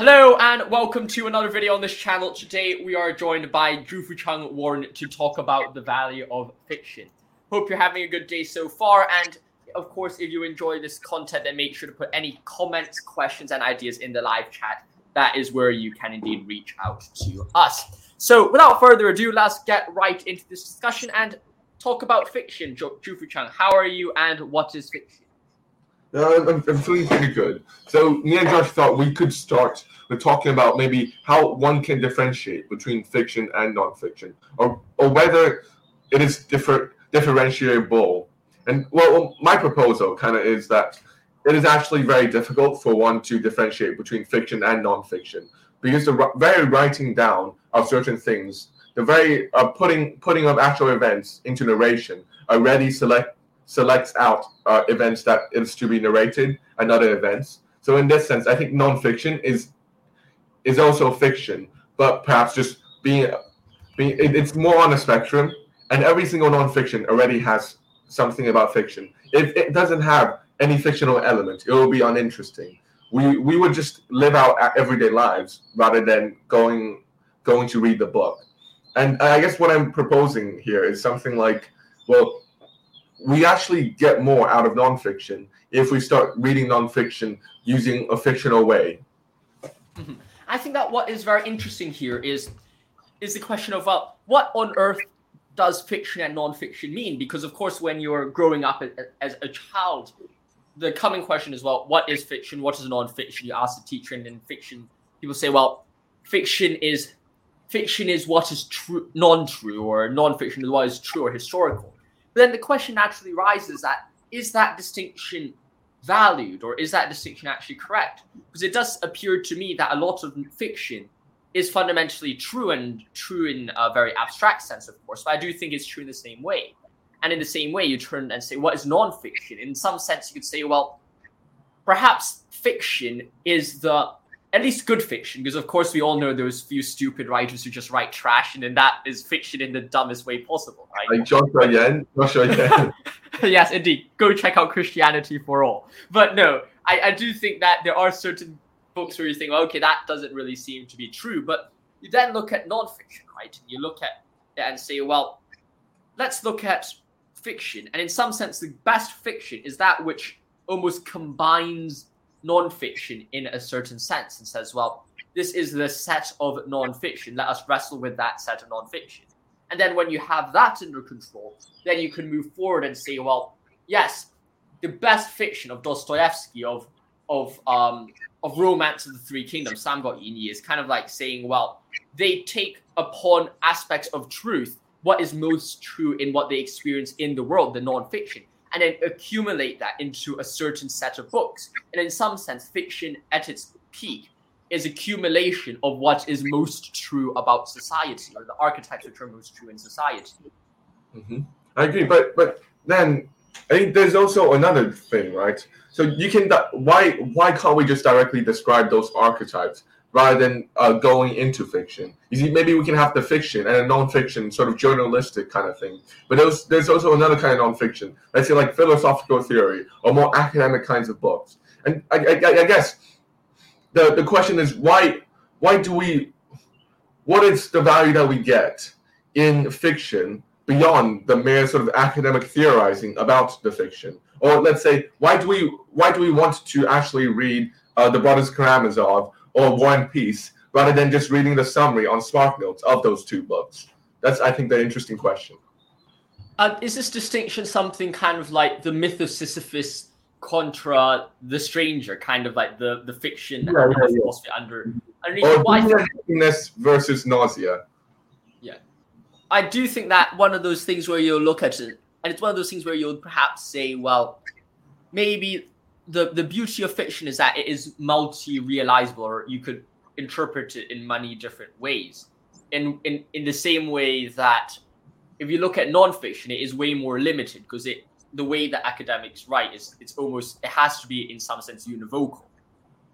Hello and welcome to another video on this channel. Today we are joined by Drew Fucheng Warren to talk about the value of fiction. Hope you're having a good day so far and of course if you enjoy this content then make sure to put any comments, questions and ideas in the live chat. That is where you can indeed reach out to us. So without further ado, let's get right into this discussion and talk about fiction. Drew Fucheng, how are you and what is fiction? Uh, I'm, I'm feeling pretty good. So me and Josh thought we could start with talking about maybe how one can differentiate between fiction and nonfiction, or or whether it is different differentiable. And well, my proposal kind of is that it is actually very difficult for one to differentiate between fiction and nonfiction because the very writing down of certain things, the very uh, putting putting of actual events into narration already select selects out uh, events that is to be narrated and other events. So in this sense, I think nonfiction is is also fiction, but perhaps just being being it, it's more on a spectrum. And every single nonfiction already has something about fiction. If it doesn't have any fictional element, it will be uninteresting. We we would just live out our everyday lives rather than going going to read the book. And I guess what I'm proposing here is something like, well, we actually get more out of nonfiction if we start reading nonfiction using a fictional way. I think that what is very interesting here is is the question of well, what on earth does fiction and nonfiction mean? Because of course, when you're growing up as a child, the coming question is well, what is fiction? What is nonfiction? You ask the teacher, and in fiction, people say, well, fiction is fiction is what is true, non-true, or nonfiction is what is true or historical. But then the question naturally rises that is that distinction valued or is that distinction actually correct? Because it does appear to me that a lot of fiction is fundamentally true and true in a very abstract sense, of course, but I do think it's true in the same way. And in the same way, you turn and say, what is nonfiction? In some sense, you could say, well, perhaps fiction is the at least good fiction, because of course we all know those few stupid writers who just write trash, and then that is fiction in the dumbest way possible, right? Like Joshua Yen, Joshua Yen. yes, indeed. Go check out Christianity for All. But no, I, I do think that there are certain books where you think, well, okay, that doesn't really seem to be true. But you then look at nonfiction, right? And you look at it and say, well, let's look at fiction. And in some sense, the best fiction is that which almost combines nonfiction in a certain sense and says, well, this is the set of nonfiction. Let us wrestle with that set of nonfiction. And then when you have that under control, then you can move forward and say, well, yes, the best fiction of Dostoevsky, of of um, of Romance of the Three Kingdoms, Samgotini, is kind of like saying, well, they take upon aspects of truth what is most true in what they experience in the world, the nonfiction, and then accumulate that into a certain set of books. And in some sense, fiction at its peak is accumulation of what is most true about society or the archetypes which are most true in society. Mm-hmm. I agree, but but then I think there's also another thing, right? So you can why why can't we just directly describe those archetypes? Rather than uh, going into fiction. You see, maybe we can have the fiction and a non-fiction sort of journalistic kind of thing. But there's, there's also another kind of non-fiction. Let's say like philosophical theory or more academic kinds of books. And I, I, I guess the, the question is why why do we what is the value that we get in fiction beyond the mere sort of academic theorizing about the fiction? Or let's say why do we why do we want to actually read uh, the Brothers Karamazov or War and Peace rather than just reading the summary on SparkNotes of those two books? That's, I think, the interesting question. Uh, is this distinction something kind of like the myth of Sisyphus contra the stranger, kind of like the, the fiction yeah, and yeah, the philosophy yeah. under underneath? Or happiness versus nausea. Yeah, I do think that one of those things where you'll look at it, and it's one of those things where you'll perhaps say, well, maybe the the beauty of fiction is that it is multi-realizable or you could interpret it in many different ways. In in in the same way that if you look at nonfiction it is way more limited because it the way that academics write is it's almost it has to be in some sense univocal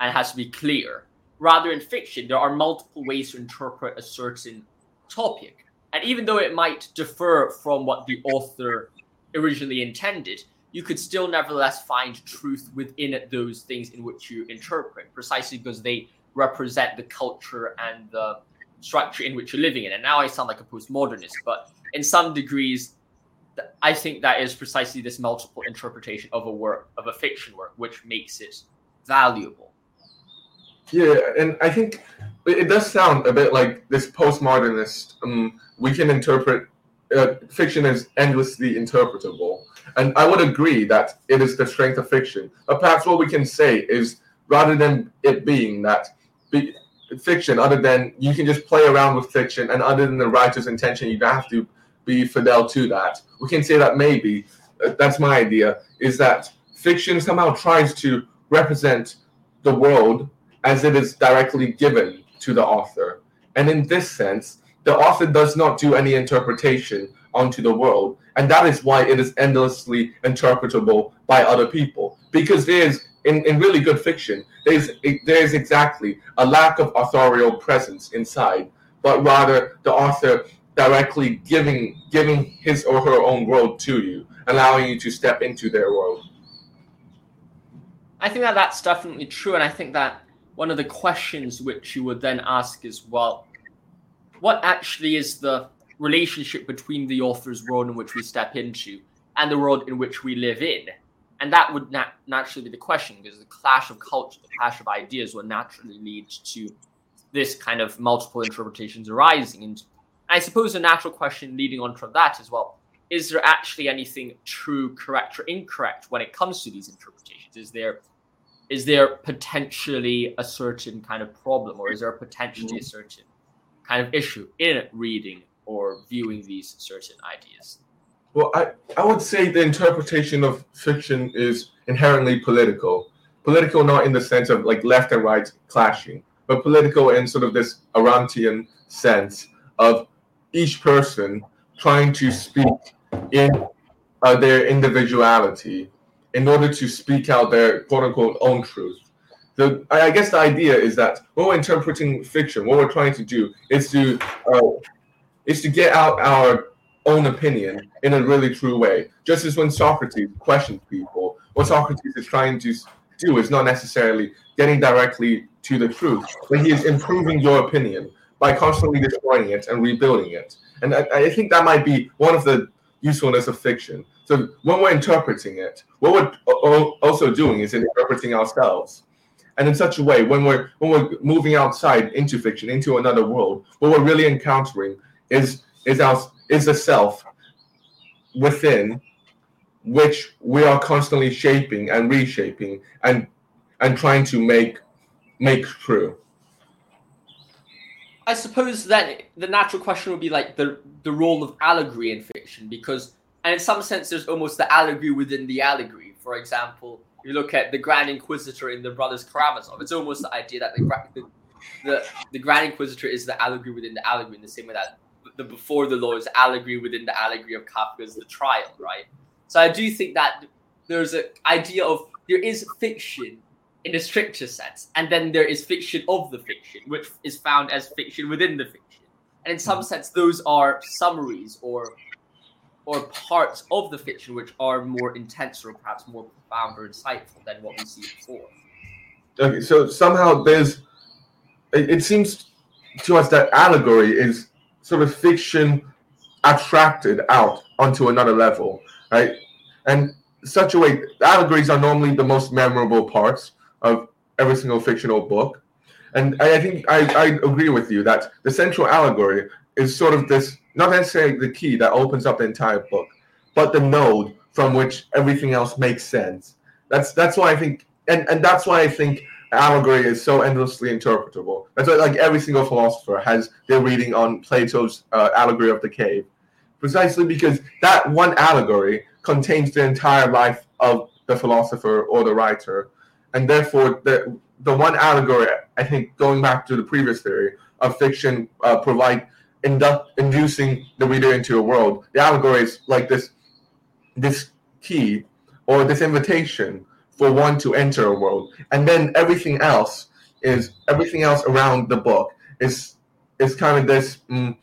and it has to be clear. Rather in fiction there are multiple ways to interpret a certain topic. And even though it might differ from what the author originally intended you could still nevertheless find truth within those things in which you interpret, precisely because they represent the culture and the structure in which you're living in. And now I sound like a postmodernist, but in some degrees, I think that is precisely this multiple interpretation of a work, of a fiction work, which makes it valuable. Yeah, and I think it does sound a bit like this postmodernist. Um, we can interpret uh, fiction is endlessly interpretable, and I would agree that it is the strength of fiction. But perhaps what we can say is, rather than it being that be, fiction, other than you can just play around with fiction, and other than the writer's intention, you don't have to be fidel to that. We can say that maybe uh, that's my idea is that fiction somehow tries to represent the world as it is directly given to the author. And in this sense, the author does not do any interpretation onto the world. And that is why it is endlessly interpretable by other people. Because there's, in, in really good fiction, there's, there's exactly a lack of authorial presence inside, but rather the author directly giving giving his or her own world to you, allowing you to step into their world. I think that that's definitely true, and I think that one of the questions which you would then ask is, well, what actually is the relationship between the author's world in which we step into and the world in which we live in? And that would nat- naturally be the question, because the clash of culture, the clash of ideas, would naturally lead to this kind of multiple interpretations arising. And I suppose a natural question leading on from that as well is there actually anything true, correct, or incorrect when it comes to these interpretations? Is there is there potentially a certain kind of problem, or is there potentially a certain kind of issue in reading or viewing these certain ideas? Well, I, I would say the interpretation of fiction is inherently political. Political, not in the sense of like left and right clashing, but political in sort of this Arendtian sense of each person trying to speak in uh, their individuality in order to speak out their quote unquote own truth. The, I guess the idea is that when we're interpreting fiction, what we're trying to do is to uh, is to get out our own opinion in a really true way. Just as when Socrates questions people, what Socrates is trying to do is not necessarily getting directly to the truth, but he is improving your opinion by constantly destroying it and rebuilding it. And I, I, think that might be one of the usefulness of fiction. So when we're interpreting it, what we're also doing is interpreting ourselves. And in such a way, when we're when we're moving outside into fiction, into another world, what we're really encountering is is our is the self within which we are constantly shaping and reshaping and and trying to make make true. I suppose that the natural question would be like the the role of allegory in fiction, because and in some sense there's almost the allegory within the allegory. For example, you look at the Grand Inquisitor in the Brothers Karamazov. It's almost the idea that the the, the, the Grand Inquisitor is the allegory within the allegory, in the same way that the Before the Law is allegory within the allegory of Kafka's The Trial, right? So I do think that there's an idea of there is fiction in a stricter sense. And then there is fiction of the fiction, which is found as fiction within the fiction. And in some mm-hmm. sense, those are summaries or or parts of the fiction which are more intense or perhaps more profound or insightful than what we see before. Okay, so somehow there's it, it seems to us that allegory is sort of fiction attracted out onto another level, right? And such a way allegories are normally the most memorable parts of every single fictional book. And I think I, I agree with you that the central allegory is sort of this, not necessarily the key that opens up the entire book, but the node from which everything else makes sense. That's that's why I think, and, and that's why I think allegory is so endlessly interpretable. That's why like every single philosopher has their reading on Plato's uh, allegory of the cave, precisely because that one allegory contains the entire life of the philosopher or the writer and therefore the the one allegory I think going back to the previous theory of fiction uh, provide indu- inducing the reader into a world. The allegory is like this this key or this invitation for one to enter a world, and then everything else is everything else around the book is is kind of this. Mm,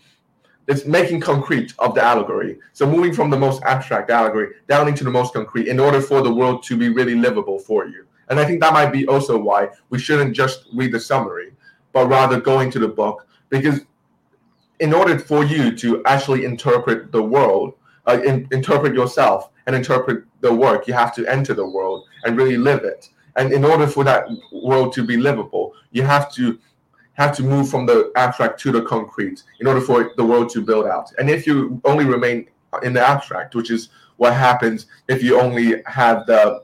it's making concrete of the allegory. So moving from the most abstract allegory down into the most concrete in order for the world to be really livable for you. And I think that might be also why we shouldn't just read the summary, but rather going to the book because in order for you to actually interpret the world, uh, in, interpret yourself and interpret the work, you have to enter the world and really live it. And in order for that world to be livable, you have to have to move from the abstract to the concrete in order for the world to build out. And if you only remain in the abstract, which is what happens if you only have the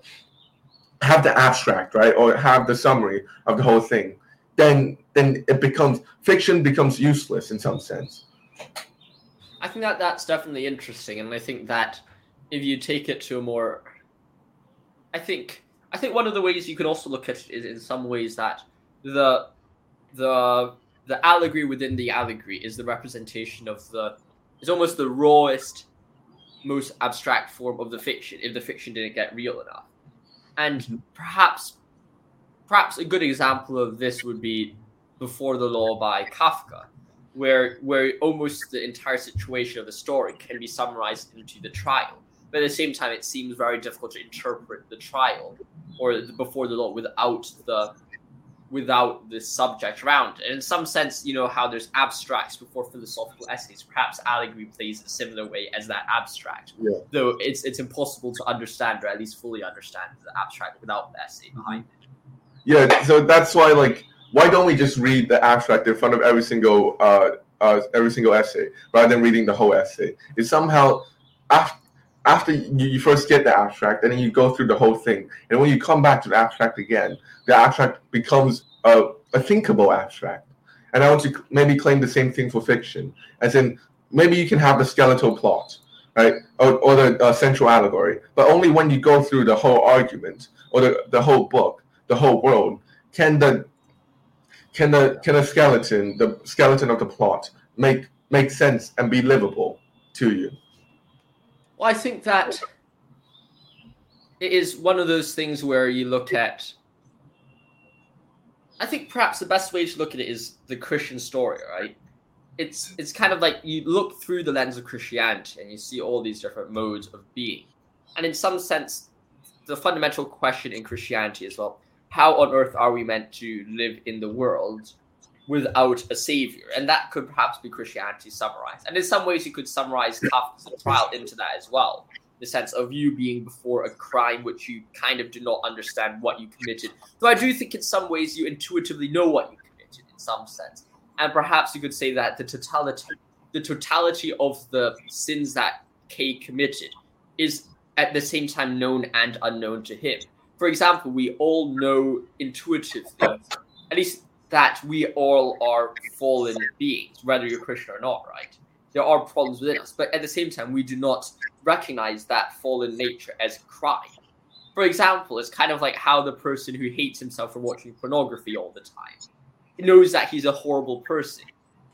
have the abstract, right, or have the summary of the whole thing, then then it becomes fiction becomes useless in some sense. I think that that's definitely interesting, and I think that if you take it to a more, I think I think one of the ways you could also look at it is in some ways that the the the allegory within the allegory is the representation of the is almost the rawest most abstract form of the fiction if the fiction didn't get real enough and mm-hmm. perhaps perhaps a good example of this would be before the law by kafka where where almost the entire situation of the story can be summarized into the trial but at the same time it seems very difficult to interpret the trial or the, before the law without the without the subject around. And in some sense, you know how there's abstracts before philosophical essays. Perhaps allegory plays a similar way as that abstract. Yeah. Though it's it's impossible to understand or at least fully understand the abstract without the essay mm-hmm. behind it. Yeah, so that's why like why don't we just read the abstract in front of every single uh, uh every single essay rather than reading the whole essay? It's somehow after after you, first get the abstract and then you go through the whole thing. And when you come back to the abstract again the abstract becomes a, a thinkable abstract. And i want to maybe claim the same thing for fiction as in maybe you can have the skeletal plot right? Or, or the uh, central allegory but only when you go through the whole argument or the, the whole book the whole world can the can the can the skeleton the skeleton of the plot make make sense and be livable to you well, I think that it is one of those things where you look at. I think perhaps the best way to look at it is the Christian story, right? It's it's kind of like you look through the lens of Christianity and you see all these different modes of being, and in some sense, the fundamental question in Christianity is well, how on earth are we meant to live in the world without a savior. And that could perhaps be Christianity summarized. And in some ways, you could summarize Kafka's trial into that as well. The sense of you being before a crime which you kind of do not understand what you committed. Though I do think in some ways you intuitively know what you committed in some sense. And perhaps you could say that the totality the totality of the sins that K committed is at the same time known and unknown to him. For example, we all know intuitively, at least that we all are fallen beings, whether you're Christian or not, right? There are problems within us, but at the same time, we do not recognize that fallen nature as crime. For example, it's kind of like how the person who hates himself for watching pornography all the time knows that he's a horrible person,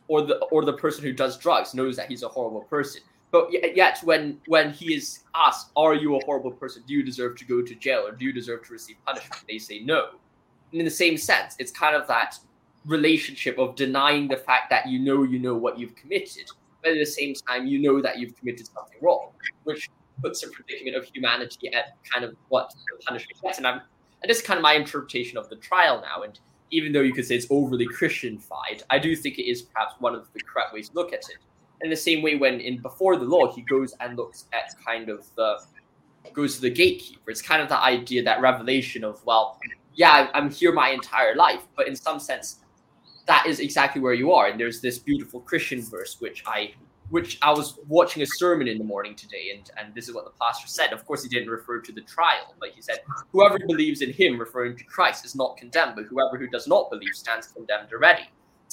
or the or the person who does drugs knows that he's a horrible person. But yet, when when he is asked, "Are you a horrible person? Do you deserve to go to jail, or do you deserve to receive punishment?" they say no And in the same sense, it's kind of that relationship of denying the fact that you know you know what you've committed, but at the same time you know that you've committed something wrong, which puts a predicament of humanity at kind of what the punishment gets. And I'm and this is kind of my interpretation of the trial now. And even though you could say it's overly Christianified, I do think it is perhaps one of the correct ways to look at it. In the same way, when in Before the Law, he goes and looks at kind of the goes to the gatekeeper. It's kind of the idea that revelation of well, yeah, I'm here my entire life, but in some sense, that is exactly where you are. And there's this beautiful Christian verse which I which I was watching a sermon in the morning today, and, and this is what the pastor said. Of course, he didn't refer to the trial, but he said, Whoever believes in him, referring to Christ, is not condemned, but whoever who does not believe stands condemned already.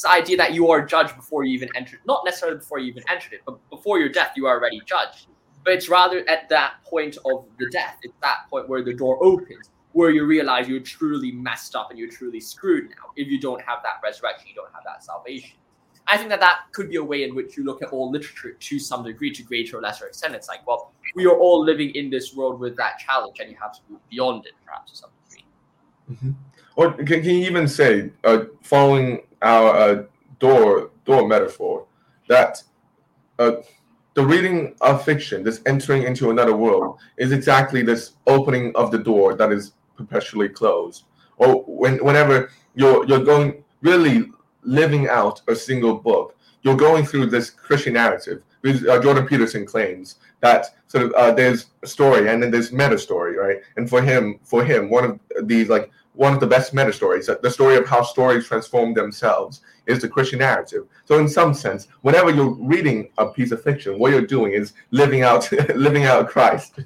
Idea that you are judged before you even entered, not necessarily before you even entered it, but before your death, you are already judged. But it's rather at that point of the death, it's that point where the door opens where you realize you're truly messed up and you're truly screwed now if you don't have that resurrection, you don't have that salvation. I think that that could be a way in which you look at all literature to some degree, to greater or lesser extent. It's like, well, we are all living in this world with that challenge, and you have to move beyond it, perhaps to some degree. Mm-hmm. Or can, can, you even say, uh, following our uh, door door metaphor, that uh, the reading of fiction, this entering into another world, is exactly this opening of the door that is perpetually closed. Or when, whenever you're you're going really living out a single book, you're going through this Christian narrative. Because, uh, Jordan Peterson claims that sort of uh, there's a story and then there's meta story, right? And for him, for him, one of these like one of the best meta stories, the story of how stories transform themselves, is the Christian narrative. So in some sense, whenever you're reading a piece of fiction, what you're doing is living out living out Christ.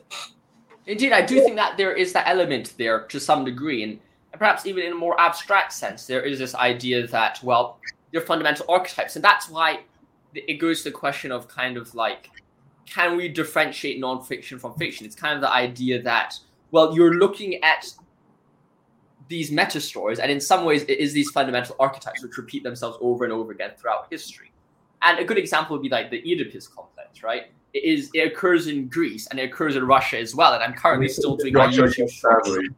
Indeed, I do think that there is that element there to some degree, and perhaps even in a more abstract sense, there is this idea that well, they're fundamental archetypes, and that's why it goes to the question of kind of like, can we differentiate nonfiction from fiction? It's kind of the idea that well, you're looking at these meta stories, and in some ways, it is these fundamental archetypes which repeat themselves over and over again throughout history. And a good example would be like the Oedipus complex, right? It is it occurs in Greece and it occurs in Russia as well. And I'm currently still doing my YouTube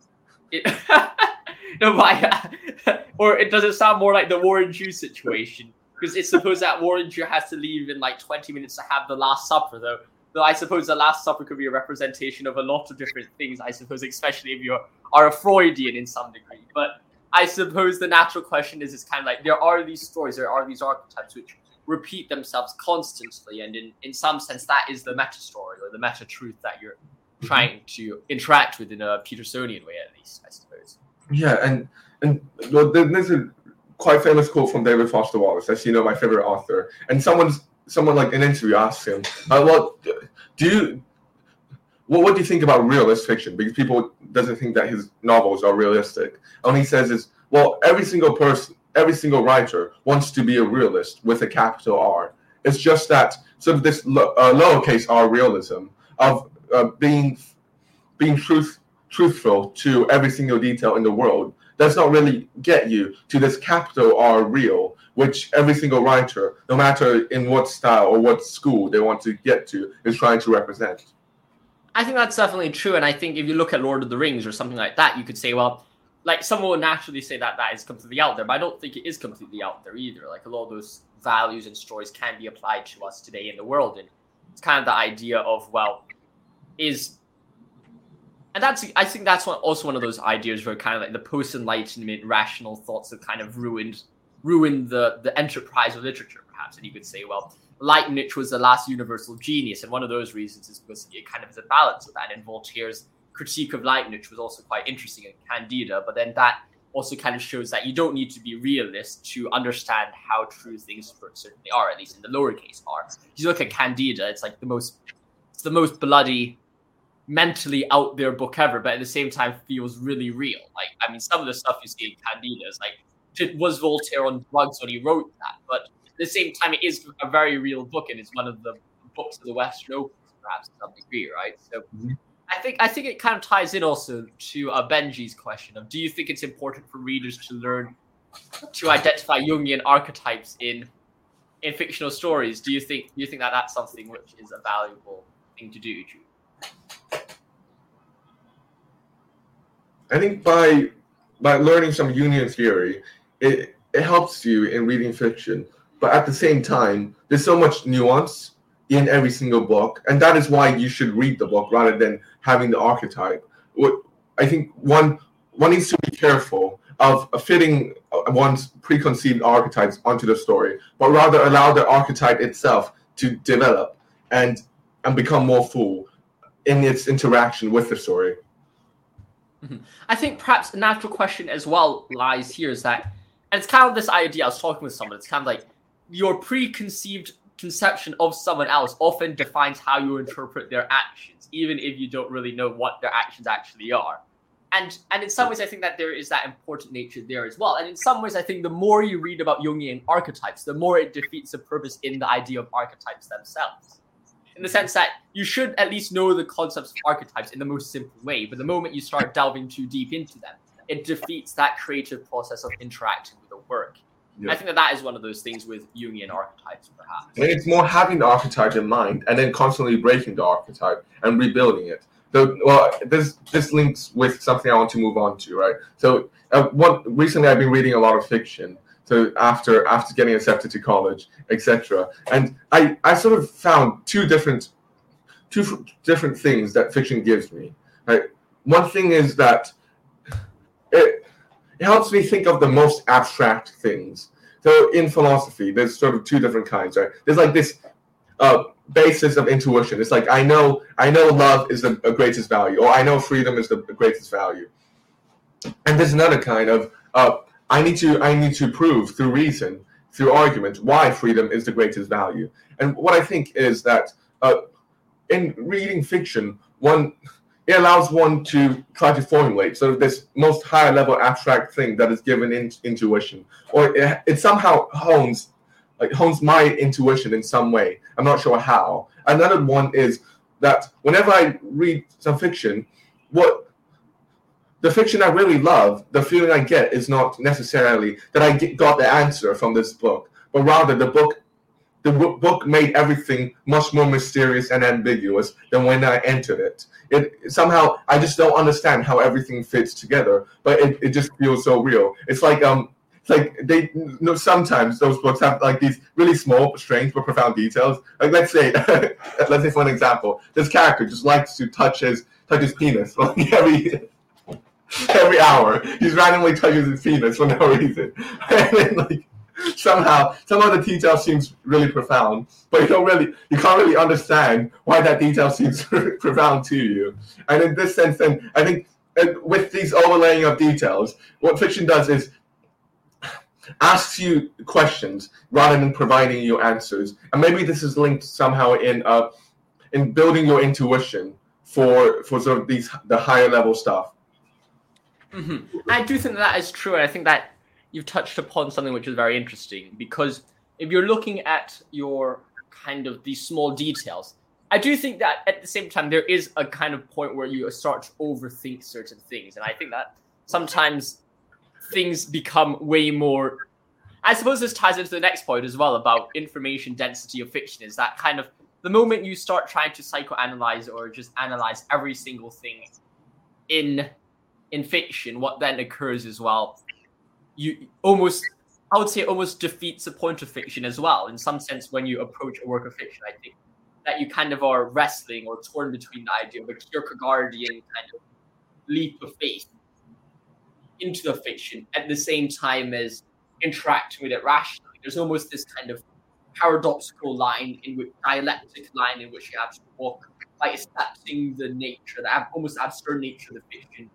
it, no, my, or it does it sound more like the Warren Jew situation? Because it's supposed that Warren Jew has to leave in like 20 minutes to have the Last Supper, though. Though I suppose the Last Supper could be a representation of a lot of different things. I suppose, especially if you are a Freudian in some degree. But I suppose the natural question is, is kind of like there are these stories, there are these archetypes which repeat themselves constantly, and in in some sense, that is the meta story or the meta truth that you're mm-hmm. trying to interact with in a Petersonian way, at least, I suppose. Yeah, and and there's a quite famous quote from David Foster Wallace, as you know, my favorite author, and someone's someone like an interview asked him, uh, "Well, do you what, what do you think about realist fiction? Because people doesn't think that his novels are realistic. And he says is, well, every single person, every single writer wants to be a realist with a capital R. It's just that sort of this lo- uh, lowercase r realism of uh, being being truth truthful to every single detail in the world does not really get you to this capital R real, which every single writer, no matter in what style or what school they want to get to, is trying to represent. I think that's definitely true. And I think if you look at Lord of the Rings or something like that, you could say, well, like someone would naturally say that that is completely out there, but I don't think it is completely out there either. Like a lot of those values and stories can be applied to us today in the world. And it's kind of the idea of, well, is and that's I think that's one, also one of those ideas where kind of like the post enlightenment rational thoughts have kind of ruined ruined the the enterprise of literature, perhaps. And you could say, well, Leibniz was the last universal genius, and one of those reasons is because it kind of is a balance of that. And Voltaire's critique of Leibniz was also quite interesting in Candida, but then that also kind of shows that you don't need to be realist to understand how true things certainly are, at least in the lowercase r. If you look at Candida, it's like the most it's the most bloody, mentally out there book ever, but at the same time feels really real. Like I mean, some of the stuff you see in Candida is like, was Voltaire on drugs when he wrote that? But at the same time, it is a very real book, and it's one of the books of the Western Opus, perhaps to some degree, right? So. Mm-hmm. I think I think it kind of ties in also to uh, Benji's question of do you think it's important for readers to learn to identify Jungian archetypes in in fictional stories? Do you think do you think that that's something which is a valuable thing to do? I think by by learning some Jungian theory, it it helps you in reading fiction but at the same time, there's so much nuance in every single book, and that is why you should read the book rather than having the archetype. I think one one needs to be careful of fitting one's preconceived archetypes onto the story, but rather allow the archetype itself to develop and and become more full in its interaction with the story. Mm-hmm. I think perhaps a natural question as well lies here is that, and it's kind of this idea. I was talking with someone. It's kind of like your preconceived conception of someone else often defines how you interpret their actions, even if you don't really know what their actions actually are. And and in some ways, I think that there is that important nature there as well. And in some ways, I think the more you read about Jungian archetypes, the more it defeats the purpose in the idea of archetypes themselves. In the sense that you should at least know the concepts of archetypes in the most simple way, but the moment you start delving too deep into them, it defeats that creative process of interacting work. Yeah. I think that that is one of those things with Jungian archetypes, perhaps. It's more having the archetype in mind and then constantly breaking the archetype and rebuilding it. So, well, this this links with something I want to move on to, right? So, uh, what recently I've been reading a lot of fiction. So after after getting accepted to college, etc., and I I sort of found two different two different things that fiction gives me. Right, one thing is that it it helps me think of the most abstract things. So in philosophy, there's sort of two different kinds, right? There's like this uh, basis of intuition. It's like I know I know love is the, greatest value, or I know freedom is the, the greatest value. And there's another kind of uh, I need to I need to prove through reason, through argument, why freedom is the greatest value. And what I think is that uh, in reading fiction, one it allows one to try to formulate sort of this most higher level abstract thing that is given in intuition, or it, it somehow hones like hones my intuition in some way. I'm not sure how. Another one is that whenever I read some fiction, what the fiction I really love, the feeling I get is not necessarily that I get, got the answer from this book, but rather the book the book made everything much more mysterious and ambiguous than when I entered it. It somehow I just don't understand how everything fits together, but it, it just feels so real. It's like um it's like they you know sometimes those books have like these really small, strange but profound details. Like let's say let's say for an example, this character just likes to touch his touch his penis like every every hour. He's randomly touches his penis for no reason. and then, like somehow some of the detail seems really profound, but you don't really you can't really understand why that detail seems profound to you. And in this sense, then I think with these overlaying of details, what fiction does is asks you questions rather than providing you answers. And maybe this is linked somehow in uh, in building your intuition for for sort of these the higher level stuff. Mm-hmm. I do think that is true. I think that you've touched upon something which is very interesting because if you're looking at your kind of these small details, I do think that at the same time there is a kind of point where you start to overthink certain things, and I think that sometimes things become way more. I suppose this ties into the next point as well about information density of fiction. Is that kind of the moment you start trying to psychoanalyze or just analyze every single thing in in fiction, what then occurs as well you almost I would say almost defeats the point of fiction as well. In some sense, when you approach a work of fiction, I think that you kind of are wrestling or torn between the idea of a Kierkegaardian kind of leap of faith into the fiction at the same time as interacting with it rationally. There's almost this kind of paradoxical line in which dialectic line in which you have to walk by accepting the nature, the almost absurd nature of the fiction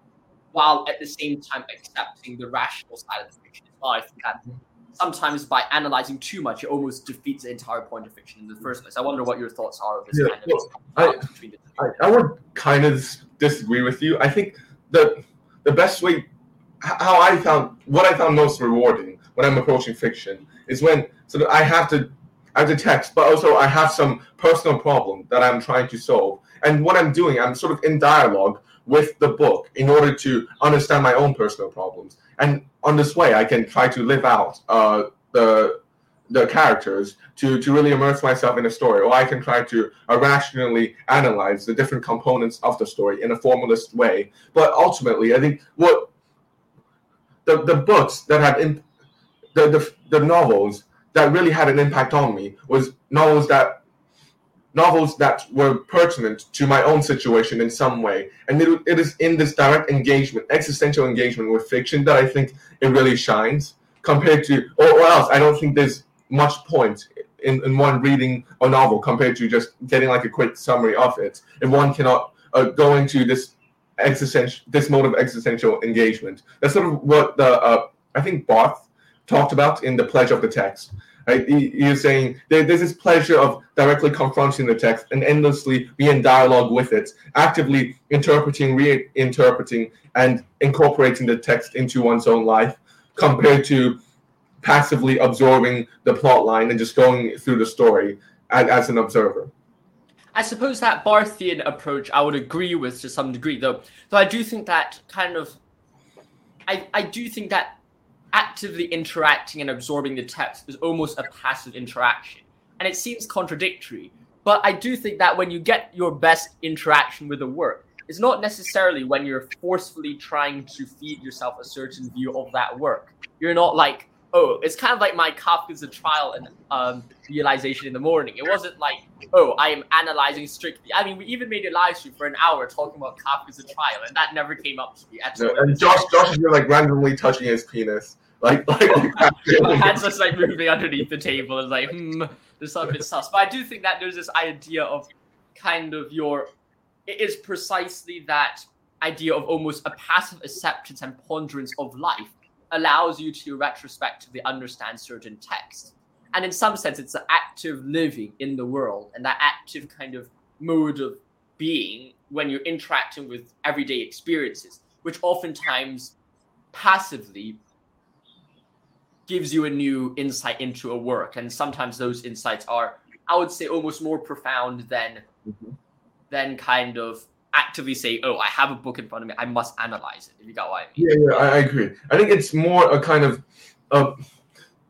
while at the same time accepting the rational side of the fiction as well. I think that mm-hmm. sometimes by analyzing too much, it almost defeats the entire point of fiction in the first place. I wonder what your thoughts are of this yeah, kind of well, I, between the two. I, I would kind of disagree with you. I think the the best way how I found what I found most rewarding when I'm approaching fiction is when so that I have to I have to text, but also I have some personal problem that I'm trying to solve. And what I'm doing, I'm sort of in dialogue with the book in order to understand my own personal problems. And on this way, I can try to live out uh, the the characters to, to really immerse myself in a story, or I can try to uh, rationally analyze the different components of the story in a formalist way. But ultimately, I think what the, the books that had imp- the, the the novels that really had an impact on me was novels that novels that were pertinent to my own situation in some way. And it, it is in this direct engagement, existential engagement with fiction that I think it really shines compared to, or, or else I don't think there's much point in, in one reading a novel compared to just getting like a quick summary of it. If one cannot uh, go into this existential, this mode of existential engagement. That's sort of what the, uh, I think Barthes talked about in The Pleasure of the Text Right? Is saying there's this pleasure of directly confronting the text and endlessly be in dialogue with it, actively interpreting, reinterpreting, and incorporating the text into one's own life, compared to passively absorbing the plot line and just going through the story as, as an observer. I suppose that Barthian approach I would agree with to some degree, though. Though I do think that kind of, I, I do think that actively interacting and absorbing the text is almost a passive interaction. And it seems contradictory, but I do think that when you get your best interaction with a work, it's not necessarily when you're forcefully trying to feed yourself a certain view of that work. You're not like, oh, it's kind of like my Kafka's a trial and um, realization in the morning. It wasn't like, oh, I am analyzing strictly. I mean, we even made a live stream for an hour talking about Kafka's a trial, and that never came up to me at all. and Josh, Josh is here like randomly touching his penis. Like, like, like hands just like moving underneath the table and like, hmm, there's something sus. But I do think that there's this idea of kind of your, it is precisely that idea of almost a passive acceptance and ponderance of life allows you to retrospectively understand certain texts. And in some sense, it's an active living in the world and that active kind of mode of being when you're interacting with everyday experiences, which oftentimes passively gives you a new insight into a work. And sometimes those insights are, I would say, almost more profound than mm-hmm. than kind of actively say, "Oh, I have a book in front of me. I must analyze it." If you got what I mean. Yeah, yeah, I, agree. I think it's more a kind of, uh,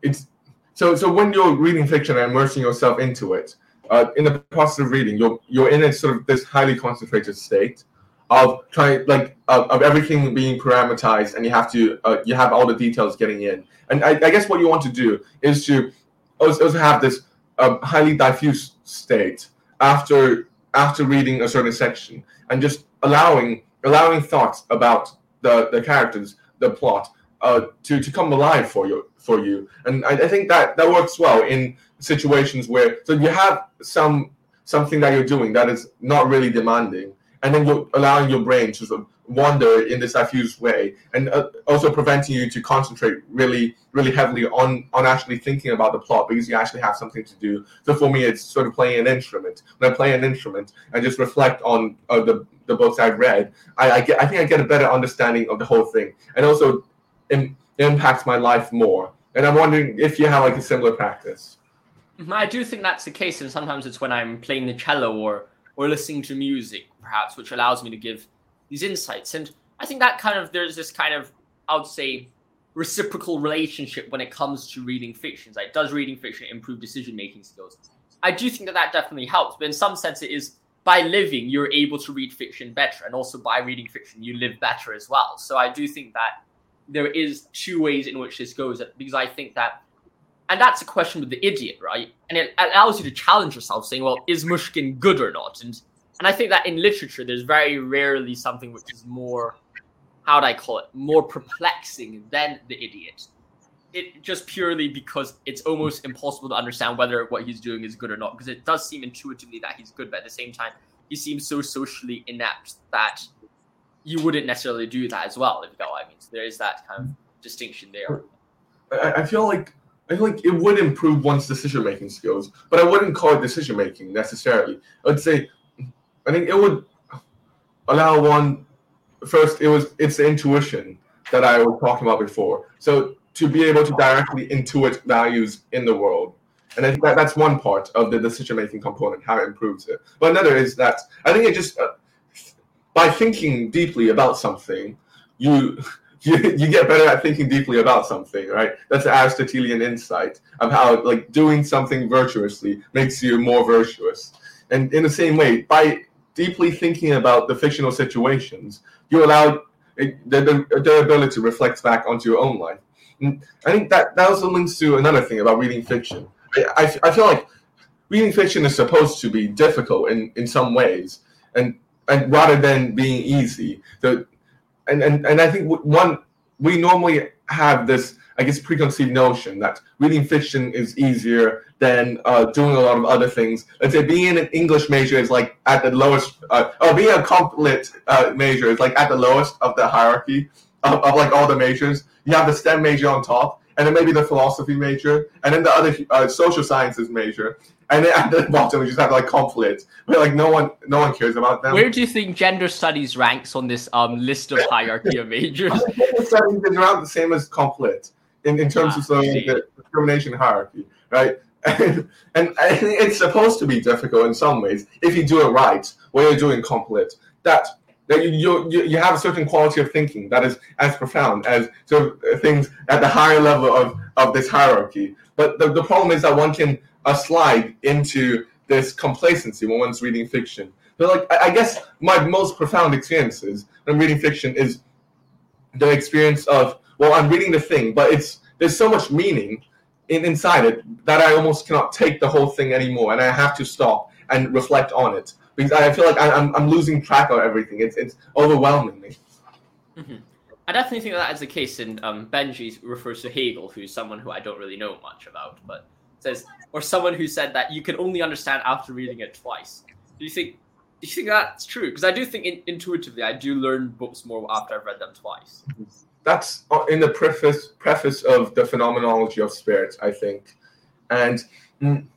it's so so when you're reading fiction and immersing yourself into it, uh, in the process of reading, you're you're in a sort of this highly concentrated state of trying like of, of everything being parameterized, and you have to uh, you have all the details getting in. And I, I, guess what you want to do is to also, have this uh, highly diffuse state after after reading a certain section and just allowing allowing thoughts about the the characters, the plot, uh, to to come alive for you for you. And I, I think that that works well in situations where so you have some something that you're doing that is not really demanding, and then you're allowing your brain to sort of wander in this diffuse way and uh, also preventing you to concentrate really really heavily on on actually thinking about the plot because you actually have something to do. So for me it's sort of playing an instrument. When i play an instrument and just reflect on uh, the the books i've read I, I get i think i get a better understanding of the whole thing and also it impacts my life more. And i'm wondering if you have like a similar practice. I do think that's the case and sometimes it's when i'm playing the cello or or listening to music perhaps which allows me to give these insights. And I think that kind of there's this kind of I would say reciprocal relationship when it comes to reading fiction. Like, does reading fiction improve decision making skills? I do think that that definitely helps, but in some sense, it is by living you're able to read fiction better, and also by reading fiction you live better as well. So I do think that there is two ways in which this goes because I think that. And that's a question with the idiot, right? And it allows you to challenge yourself, saying, "Well, is Myshkin good or not?" And and I think that in literature, there's very rarely something which is more, how would I call it, more perplexing than the idiot. It just purely because it's almost impossible to understand whether what he's doing is good or not. Because it does seem intuitively that he's good, but at the same time, he seems so socially inept that you wouldn't necessarily do that as well. If you know what I mean, so there is that kind of distinction there. I, I feel like I feel like it would improve one's decision making skills, but I wouldn't call it decision making necessarily. I would say I think it would allow one first. It was it's the intuition that I was talking about before. So to be able to directly intuit values in the world, and I think that that's one part of the decision making component, how it improves it. But another is that I think it just uh, by thinking deeply about something, you. You, you get better at thinking deeply about something, right? That's Aristotelian insight of how like doing something virtuously makes you more virtuous. And in the same way, by deeply thinking about the fictional situations, you allow the, their ability to reflect back onto your own life. And I think that, that also links to another thing about reading fiction. I, I feel like reading fiction is supposed to be difficult in, in some ways, and and rather than being easy. So, and, and, and I think one we normally have this I guess preconceived notion that reading fiction is easier than uh, doing a lot of other things. Let's say being an English major is like at the lowest, uh, or being a comp lit uh, major is like at the lowest of the hierarchy of, of, like all the majors. You have the STEM major on top, and then maybe the philosophy major, and then the other uh, social sciences major. And then at the bottom, we just have like lit, where like no one, no one cares about them. Where do you think gender studies ranks on this um list of hierarchy of majors? gender studies is around the same as comp lit in, in terms of the discrimination hierarchy, right? And, and it's supposed to be difficult in some ways if you do it right, when you're doing complete. That that you, you you have a certain quality of thinking that is as profound as sort of things at the higher level of, of this hierarchy. But the, the problem is that one can uh, slide into this complacency when one's reading fiction. But like I, I guess my most profound experiences when reading fiction is the experience of well, I'm reading the thing, but it's there's so much meaning in, inside it that I almost cannot take the whole thing anymore, and I have to stop and reflect on it because I feel like I, am I'm losing track of everything. It's it's overwhelming me. Mm-hmm. I definitely think that is the case. And um, Benji refers to Hegel, who's someone who I don't really know much about, but says or someone who said that you can only understand after reading it twice. Do you think? Do you think that's true? Because I do think in, intuitively, I do learn books more after I've read them twice. That's uh, in the preface preface of the phenomenology of spirits, I think, and. Mm,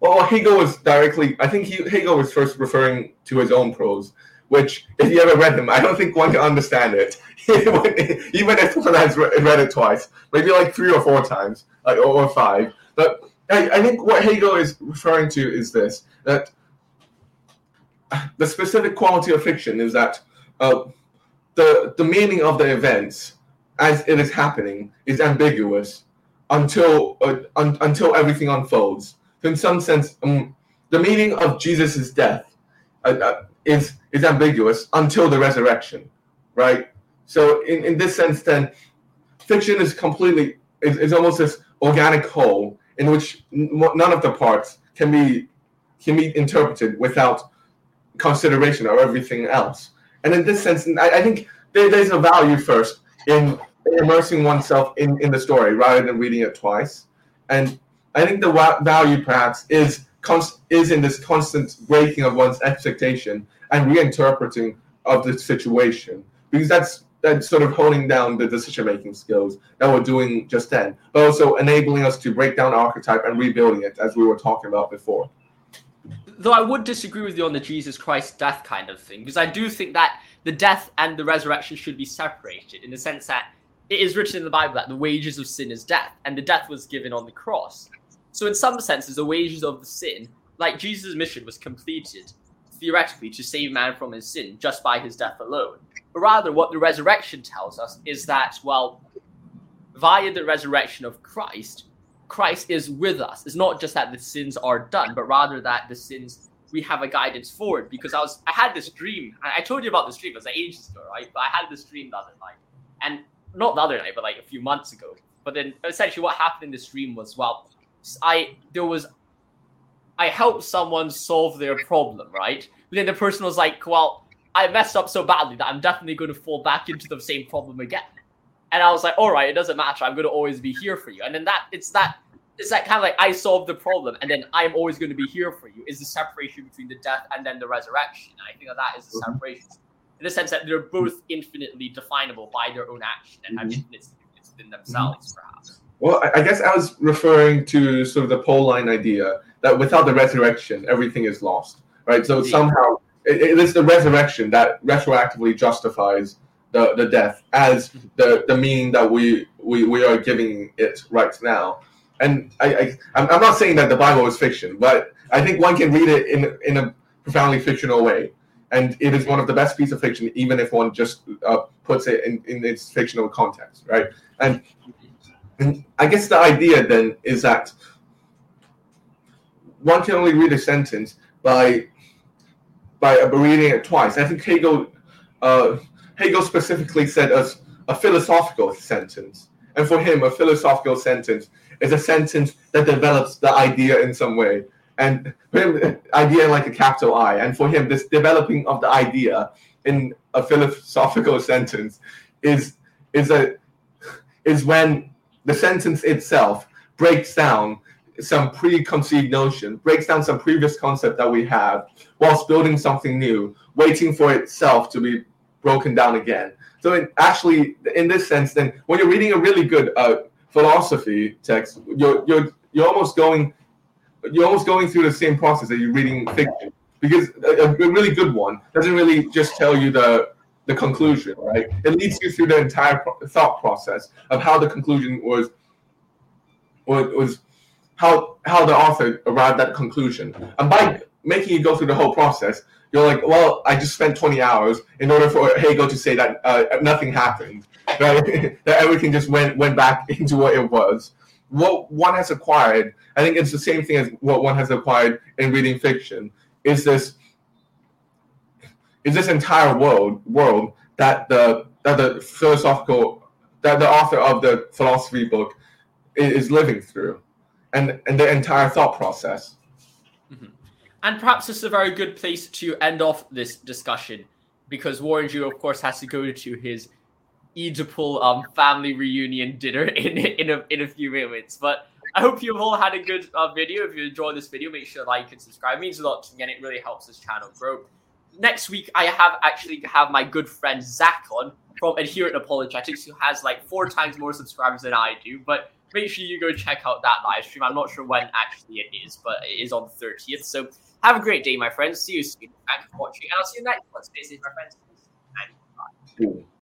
well, Hegel was directly. I think he, Hegel was first referring to his own prose, which, if you ever read them, I don't think one can understand it, even if one has read it twice, maybe like three or four times, like, or five. But I, I think what Hegel is referring to is this: that the specific quality of fiction is that uh, the the meaning of the events as it is happening is ambiguous until uh, un, until everything unfolds So in some sense, um, the meaning of Jesus' death uh, uh, is is ambiguous until the resurrection, right? So in, in this sense, then fiction is completely is, is almost this organic whole in which none of the parts can be can be interpreted without consideration of everything else. And in this sense, I, I think there, there's a value first in immersing oneself in, in the story rather than reading it twice. And I think the value perhaps is const- is in this constant breaking of one's expectation and reinterpreting of the situation because that's that's sort of honing down the decision making skills that we're doing just then, but also enabling us to break down archetype and rebuilding it as we were talking about before. Though I would disagree with you on the Jesus Christ death kind of thing, because I do think that the death and the resurrection should be separated in the sense that it is written in the Bible that the wages of sin is death, and the death was given on the cross. So in some senses, the wages of the sin, like Jesus' mission was completed theoretically to save man from his sin just by his death alone. But rather, what the resurrection tells us is that, well, via the resurrection of Christ, Christ is with us. It's not just that the sins are done, but rather that the sins we have a guidance forward. Because I was, I had this dream. I told you about this dream. It was like ages ago, right? But I had this dream the other night, and not the other night, but like a few months ago. But then essentially, what happened in this dream was, well, I there was I helped someone solve their problem, right? But then the person was like, "Well, I messed up so badly that I'm definitely going to fall back into the same problem again." And I was like, "All right, it doesn't matter. I'm going to always be here for you." And then that it's that it's that kind of like I solved the problem, and then I'm always going to be here for you. Is the separation between the death and then the resurrection? I think that, that is the mm-hmm. separation, in the sense that they're both infinitely definable by their own action and have mm-hmm. infinite significance within themselves, perhaps. Well, I guess I was referring to sort of the Pauline idea that without the resurrection, everything is lost, right? So Indeed. somehow it, it is the resurrection that retroactively justifies the, the death as the, the meaning that we, we, we are giving it right now. And I, I, I'm not saying that the Bible is fiction, but I think one can read it in, in a profoundly fictional way. And it is one of the best pieces of fiction, even if one just uh, puts it in, in its fictional context, right? And and I guess the idea then is that one can only read a sentence by by reading it twice. I think Hegel uh, Hegel specifically said as a philosophical sentence, and for him, a philosophical sentence is a sentence that develops the idea in some way, and idea like a capital I, and for him, this developing of the idea in a philosophical sentence is is a is when the sentence itself breaks down some preconceived notion, breaks down some previous concept that we have, whilst building something new, waiting for itself to be broken down again. So, in, actually, in this sense, then when you're reading a really good uh, philosophy text, you're you're you're almost going you're almost going through the same process that you're reading fiction because a, a really good one doesn't really just tell you the the conclusion, right? It leads you through the entire pro- thought process of how the conclusion was, was, was how how the author arrived at conclusion. And by making you go through the whole process, you're like, well, I just spent 20 hours in order for Hegel to say that uh, nothing happened, right? that everything just went went back into what it was. What one has acquired, I think it's the same thing as what one has acquired in reading fiction, is this is this entire world world that the that the philosophical that the author of the philosophy book is living through, and and the entire thought process. Mm-hmm. And perhaps this is a very good place to end off this discussion, because Warren Jew, of course, has to go to his Oedipal um, family reunion dinner in in a, in a few moments. But I hope you've all had a good uh, video. If you enjoyed this video, make sure to like and subscribe. It means a lot to me, and it really helps this channel grow. Next week, I have actually have my good friend Zach on from Adherent Apologetics, who has like four times more subscribers than I do. But make sure you go check out that live stream. I'm not sure when actually it is, but it is on the 30th. So have a great day, my friends. See you soon. Thanks for watching, and I'll see you next one. Stay safe, my friends. And bye.